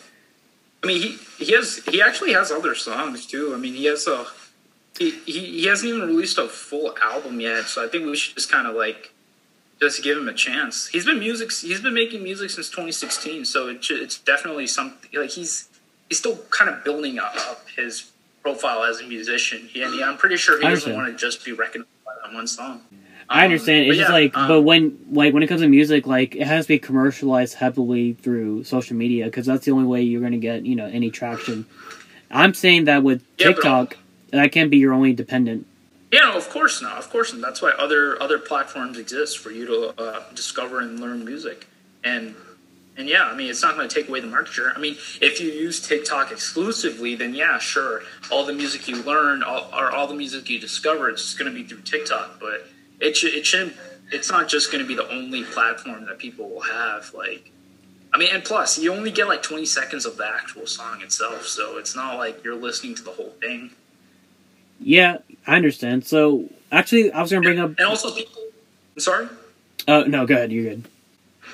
I mean he he has he actually has other songs too. I mean he has a he he, he hasn't even released a full album yet, so I think we should just kind of like just give him a chance. He's been music he's been making music since 2016, so it, it's definitely something like he's he's still kind of building up, up his profile as a musician. He, and he, I'm pretty sure he doesn't want to just be recognized by that one song. I understand. Um, It's but just yeah, like, um, but when like when it comes to music, like it has to be commercialized heavily through social media because that's the only way you're gonna get you know any traction. I'm saying that with Yeah, TikTok, that can't be your only dependent. Yeah, no, of course not. Of course not. That's why other other platforms exist for you to uh, discover and learn music. And and yeah, I mean, it's not going to take away the market share. I mean, if you use TikTok exclusively, then yeah, sure, all the music you learn all, or all the music you discover, it's going to be through TikTok. But it should it shouldn't. It's not just going to be the only platform that people will have. Like, I mean, and plus, you only get like 20 seconds of the actual song itself, so it's not like you're listening to the whole thing. Yeah, I understand. So actually, I was gonna bring up. And also, people. I'm sorry. Oh no, go ahead. You're good.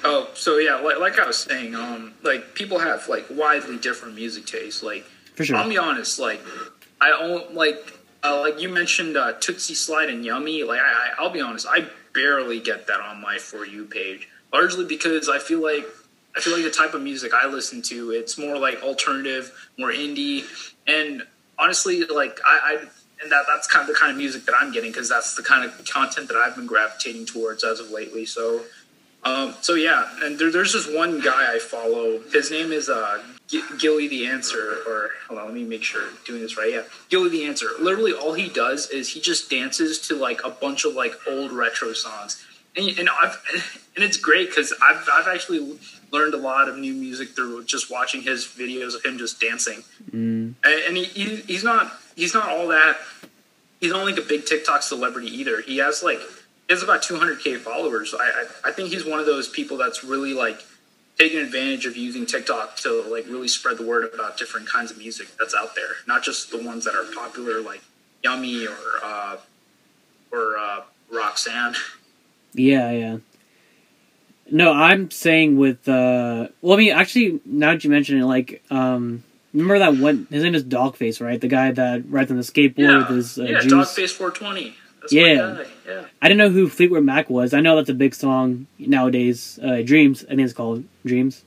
Oh, so yeah, like, like I was saying, um, like people have like widely different music tastes. Like, For sure. I'll be honest, like I own like uh, like you mentioned uh, Toosie Slide and Yummy. Like I, I, I'll be honest, I barely get that on my for you page, largely because I feel like I feel like the type of music I listen to, it's more like alternative, more indie, and honestly, like I, I and that that's kind of the kind of music that I'm getting because that's the kind of content that I've been gravitating towards as of lately. So. Um, so yeah, and there, there's this one guy I follow. His name is uh, G- Gilly the Answer, or hold on, let me make sure I'm doing this right. Yeah, Gilly the Answer. Literally, all he does is he just dances to like a bunch of like old retro songs, and, and I've and it's great because I've I've actually learned a lot of new music through just watching his videos of him just dancing, Mm. and, and he, he he's not he's not all that. He's not like a big TikTok celebrity either. He has like he has about 200k followers. I, I I think he's one of those people that's really like taking advantage of using TikTok to like really spread the word about different kinds of music that's out there, not just the ones that are popular like Yummy or uh, or uh, Roxanne. Yeah, yeah. No, I'm saying with uh well I mean actually now that you mention it, like um remember that one his name is Dogface, right? The guy that rides on the skateboard Yeah, with his uh, yeah, juice. Dogface 420. That's Yeah. Yeah. I didn't know who Fleetwood Mac was. I know that's a big song nowadays. Uh Dreams, I think it's called Dreams.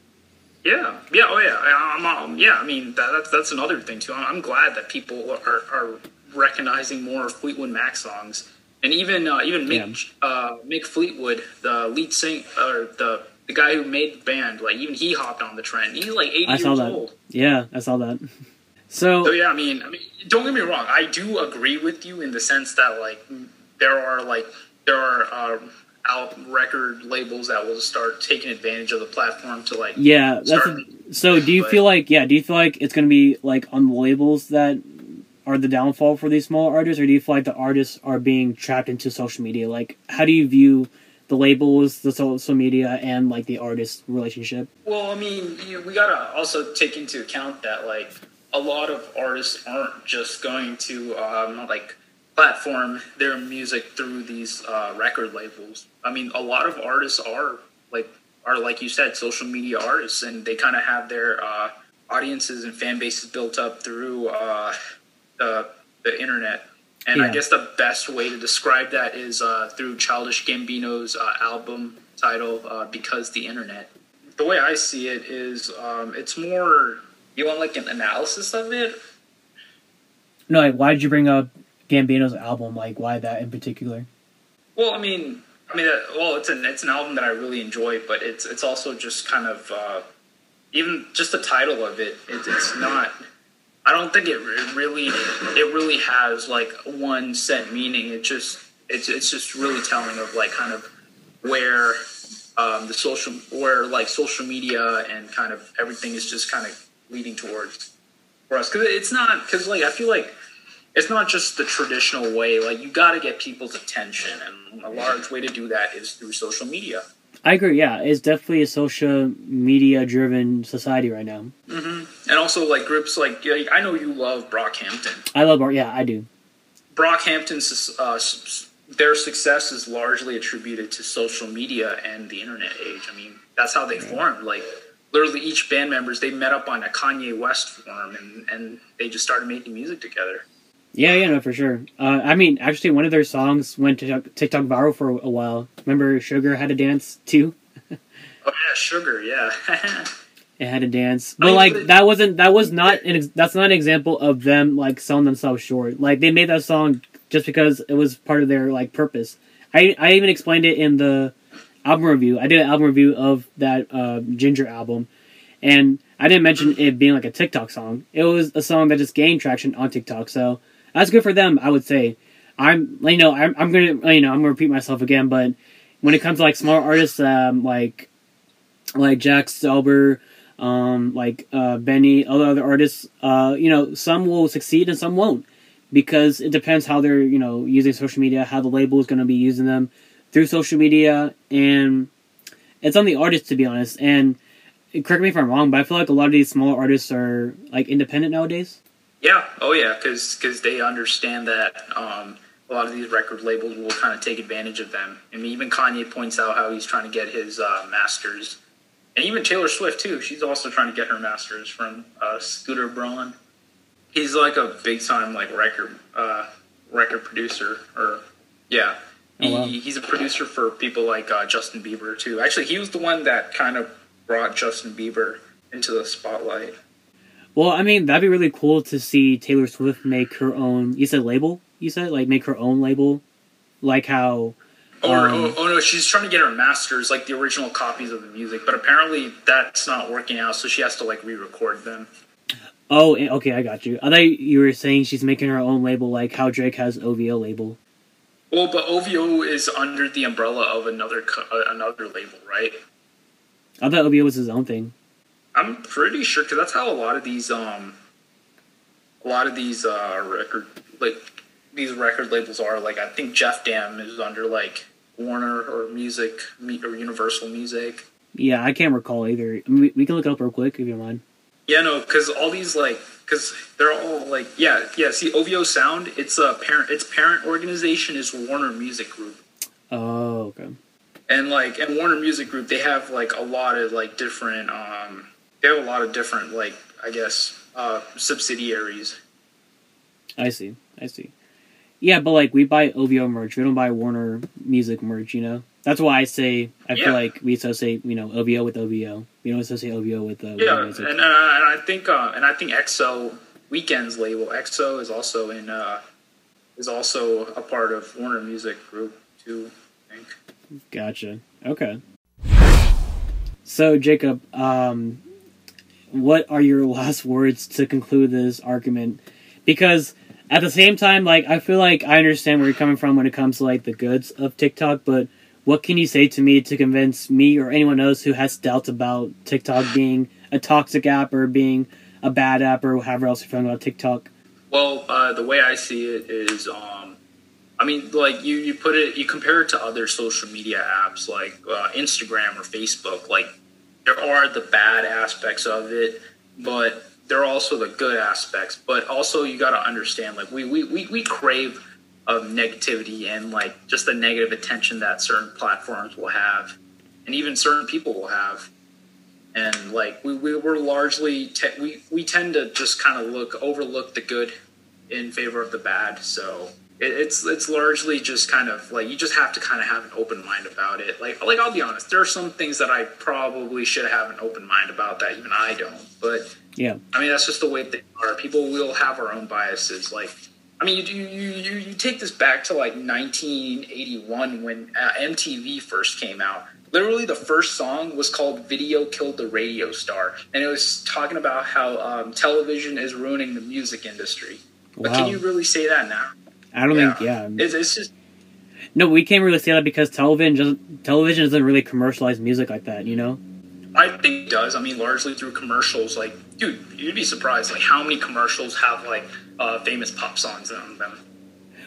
Yeah, yeah, oh yeah, I, I'm, um, yeah. I mean, that, that's that's another thing too. I'm, I'm glad that people are, are recognizing more Fleetwood Mac songs, and even uh, even Mick uh, Mick Fleetwood, the lead sing or the the guy who made the band, like even he hopped on the trend. He's like 80 I years that. old. Yeah, I saw that. So So yeah, I mean, I mean, don't get me wrong. I do agree with you in the sense that like there are like there are uh, out record labels that will start taking advantage of the platform to like Yeah, that's start so. Do you but- feel like yeah? Do you feel like it's going to be like on the labels that are the downfall for these small artists, or do you feel like the artists are being trapped into social media? Like, how do you view the labels, the social media, and like the artist relationship? Well, I mean, you, we gotta also take into account that like a lot of artists aren't just going to um, not like platform their music through these uh, record labels. I mean, a lot of artists are like are like you said, social media artists, and they kind of have their uh, audiences and fan bases built up through uh, the the internet. And I guess the best way to describe that is uh, through Childish Gambino's uh, album title, uh, "Because the Internet." The way I see it is, um, it's more you want like an analysis of it. No, like, why did you bring up Gambino's album? Like, why that in particular? Well, I mean, I mean, uh, well, it's an it's an album that I really enjoy, but it's it's also just kind of uh, even just the title of it. it it's not. I don't think it re- really it really has like one set meaning. It just it's it's just really telling of like kind of where um, the social where like social media and kind of everything is just kind of leading towards for us because it's not because like I feel like it's not just the traditional way. Like you got to get people's attention, and a large way to do that is through social media. I agree. Yeah, it's definitely a social media driven society right now. hmm And also like groups like I know you love Brockhampton. I love art. Yeah, I do. Brockhampton's uh, their success is largely attributed to social media and the internet age. I mean, that's how they formed. Like literally, each band members they met up on a Kanye West forum and and they just started making music together. Yeah, yeah, no, for sure. Uh, I mean, actually, one of their songs went to TikTok viral for a while. Remember, Sugar had a dance too. Oh yeah, sugar. Yeah. It had a dance, I but mean, like but- that wasn't that was not an that's not an example of them like selling themselves short. Like they made that song just because it was part of their like purpose. I I even explained it in the album review. I did an album review of that uh, Ginger album, and I didn't mention it being like a TikTok song. It was a song that just gained traction on TikTok, so that's good for them. I would say. I'm you know I'm I'm gonna you know I'm gonna repeat myself again, but when it comes to like small artists, um, like like Jack Stauber, um, like uh, BENEE, other other artists, uh, you know, some will succeed and some won't because it depends how they're you know using social media, how the label is to be using them through social media, and it's on the artist to be honest. And correct me if I'm wrong, but I feel like a lot of these smaller artists are like independent nowadays. Yeah. Oh yeah, because because they understand that um, a lot of these record labels will kind of take advantage of them. I mean, even Kanye points out how he's trying to get his uh, masters, and even Taylor Swift too. She's also trying to get her masters from uh, Scooter Braun. He's like a big time like record uh, record producer, or yeah. He, Oh, wow. He's a producer for people like uh, Justin Bieber too. Actually, he was the one that kind of brought Justin Bieber into the spotlight. Well, I mean, that'd be really cool to see Taylor Swift make her own. You said label. You said like make her own label, like how. Or um, oh, oh no, she's trying to get her masters, like the original copies of the music, but apparently that's not working out, so she has to like re-record them. Oh, eh, okay, I got you. I thought you were saying she's making her own label, like how Drake has OVO label. Well, but OVO is under the umbrella of another co- uh, another label, right? I thought OVO was his own thing. I'm pretty sure because that's how a lot of these um, a lot of these uh record like these record labels are. Like I think Def Jam is under like Warner or Music or Universal Music. Yeah, I can't recall either. I mean, we, can look it up real quick if you don't mind. Yeah, no, because all these like, because they're all like, yeah, yeah. See, OVO Sound, it's a parent, its parent organization is Warner Music Group, Oh, okay. and like, and Warner Music Group, they have like a lot of like different, um, they have a lot of different like, I guess, uh, subsidiaries. I see. I see. Yeah, but like we buy OVO merch. We don't buy Warner Music merch. You know. That's why I say I Yeah. feel like we associate you know OVO with OVO. We don't associate OVO with uh, Yeah, and, uh, and I think, uh, and I think XO Weeknd's label XO is also in, uh, is also a part of Warner Music Group too. I think. Gotcha. Okay. So Jacob, um, what are your last words to conclude this argument? Because at the same time, like I feel like I understand where you're coming from when it comes to like the goods of TikTok, but what can you say to me to convince me or anyone else who has doubts about TikTok being a toxic app or being a bad app or however else you're feeling about TikTok? Well, uh, the way I see it is, um, I mean, like you, you put it, you compare it to other social media apps like uh, Instagram or Facebook. Like there are the bad aspects of it, but there are also the good aspects. But also, you got to understand, like we, we, we, we crave of negativity and like just the negative attention that certain platforms will have, and even certain people will have and like we, we were largely te- we we tend to just kind of look overlook the good in favor of the bad so it, it's it's largely just kind of like you just have to kind of have an open mind about it like like i'll be honest there are some things that i probably should have an open mind about that even i don't but Yeah. I mean, that's just the way they are. People will have our own biases. Like, I mean, you you you, you take this back to like 1981 when uh, MTV first came out. Literally, the first song was called "Video Killed the Radio Star," and it was talking about how um, television is ruining the music industry. But Wow. can you really say that now? I don't Yeah. think yeah. It's, it's just No, we can't really say that because television doesn't, television doesn't really commercialize music like that. You know. I think it does. I mean, largely through commercials. Like, dude, you'd be surprised like how many commercials have like uh, famous pop songs on them.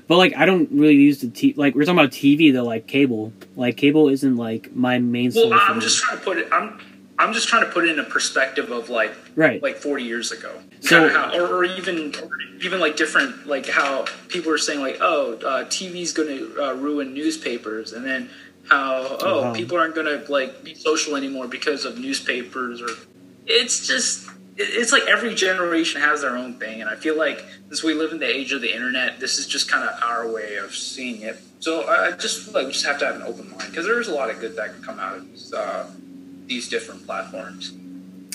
But like, I don't really use the t. Like we're talking about TV though, like cable. Like cable isn't like my main Well, source. I'm just trying to put it. I'm I'm just trying to put it in a perspective of like Right. like 40 years ago. So- how, or, or even or even like different like how people are saying like oh uh, TV's going to uh, ruin newspapers and then how oh Wow. people aren't going to like be social anymore because of newspapers or it's just it's like every generation has their own thing and I feel like since we live in the age of the internet this is just kind of our way of seeing it. So I I just feel like we just have to have an open mind because there's a lot of good that can come out of this. uh, these different platforms.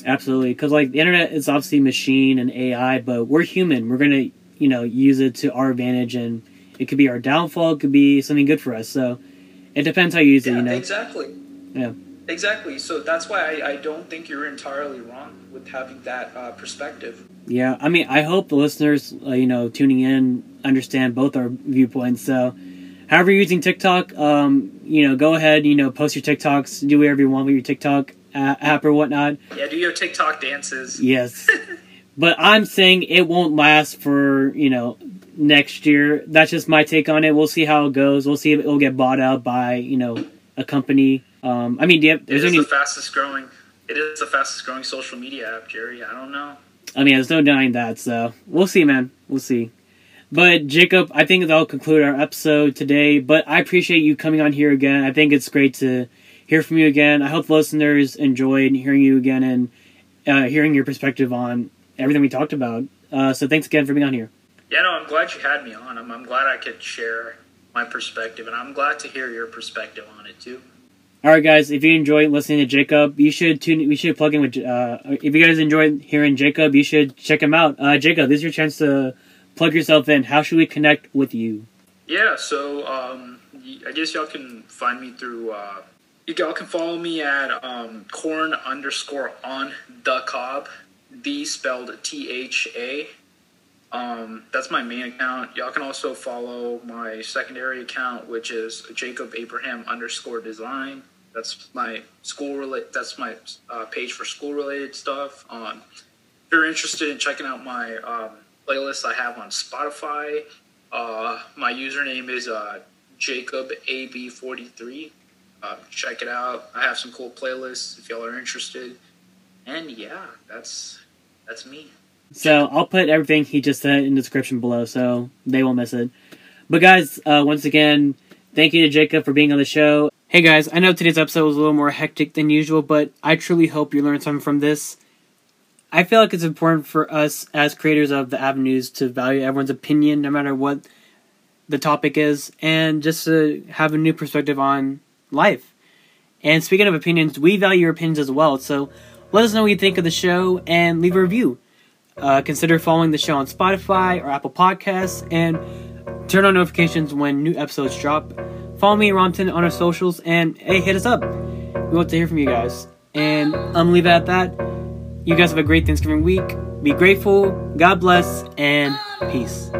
Absolutely, because like the internet is obviously machine and AI, but we're human. We're gonna, you know, use it to our advantage, and it could be our downfall. It could be something good for us. So it depends how you use it. You know. exactly. Yeah. Exactly. So that's why I, I don't think you're entirely wrong with having that uh, perspective. Yeah. I mean, I hope the listeners, uh, you know, tuning in, understand both our viewpoints. So, however you're using TikTok, um, you know, go ahead. You know, post your TikToks. Do whatever you want with your TikTok app or whatnot. Yeah, do your TikTok dances. Yes. but I'm saying it won't last for, you know, next year. That's just my take on it. We'll see how it goes. We'll see if it'll get bought out by, you know, a company. Um, I mean, do you have, It there's is any, the fastest growing. It is the fastest growing social media app, Jerry. I don't know. I mean, there's no denying that. So we'll see, man. We'll see. But Jacob, I think that'll conclude our episode today. But I appreciate you coming on here again. I think it's great to hear from you again. I hope the listeners enjoyed hearing you again and uh, hearing your perspective on everything we talked about. Uh, so thanks again for being on here. Yeah, no, I'm glad you had me on. I'm, I'm glad I could share my perspective, and I'm glad to hear your perspective on it too. All right, guys. If you enjoy listening to Jacob, you should tune. We should plug in with. Uh, if you guys enjoy hearing Jacob, you should check him out. Uh, Jacob, this is your chance to plug yourself in. How should we connect with you? Yeah, so um, I guess y'all can find me through. Uh, y'all can follow me at um, corn underscore on the cob, the spelled T H A. Um, that's my main account. Y'all can also follow my secondary account, which is Jacob Abraham underscore design. That's my school relate. That's my uh, page for school related stuff. Um, if you're interested in checking out my um, playlist I have on Spotify, uh, my username is uh, Jacob AB43. Uh, check it out. I have some cool playlists if y'all are interested. And yeah, that's that's me. So I'll put everything he just said in the description below, so they won't miss it. But guys, uh, once again, thank you to Jacob for being on the show. Hey guys, I know today's episode was a little more hectic than usual, but I truly hope you learned something from this. I feel like it's important for us as creators of the avenues to value everyone's opinion, no matter what the topic is, and just to have a new perspective on life. And speaking of opinions, we value your opinions as well. So let us know what you think of the show and leave a review. Uh, consider following the show on Spotify or Apple Podcasts and turn on notifications when new episodes drop. Follow me around 10 on our socials and hey, hit us up. We want to hear from you guys. And I'm gonna leave it at that. You guys have a great Thanksgiving week. Be grateful, God bless, and peace.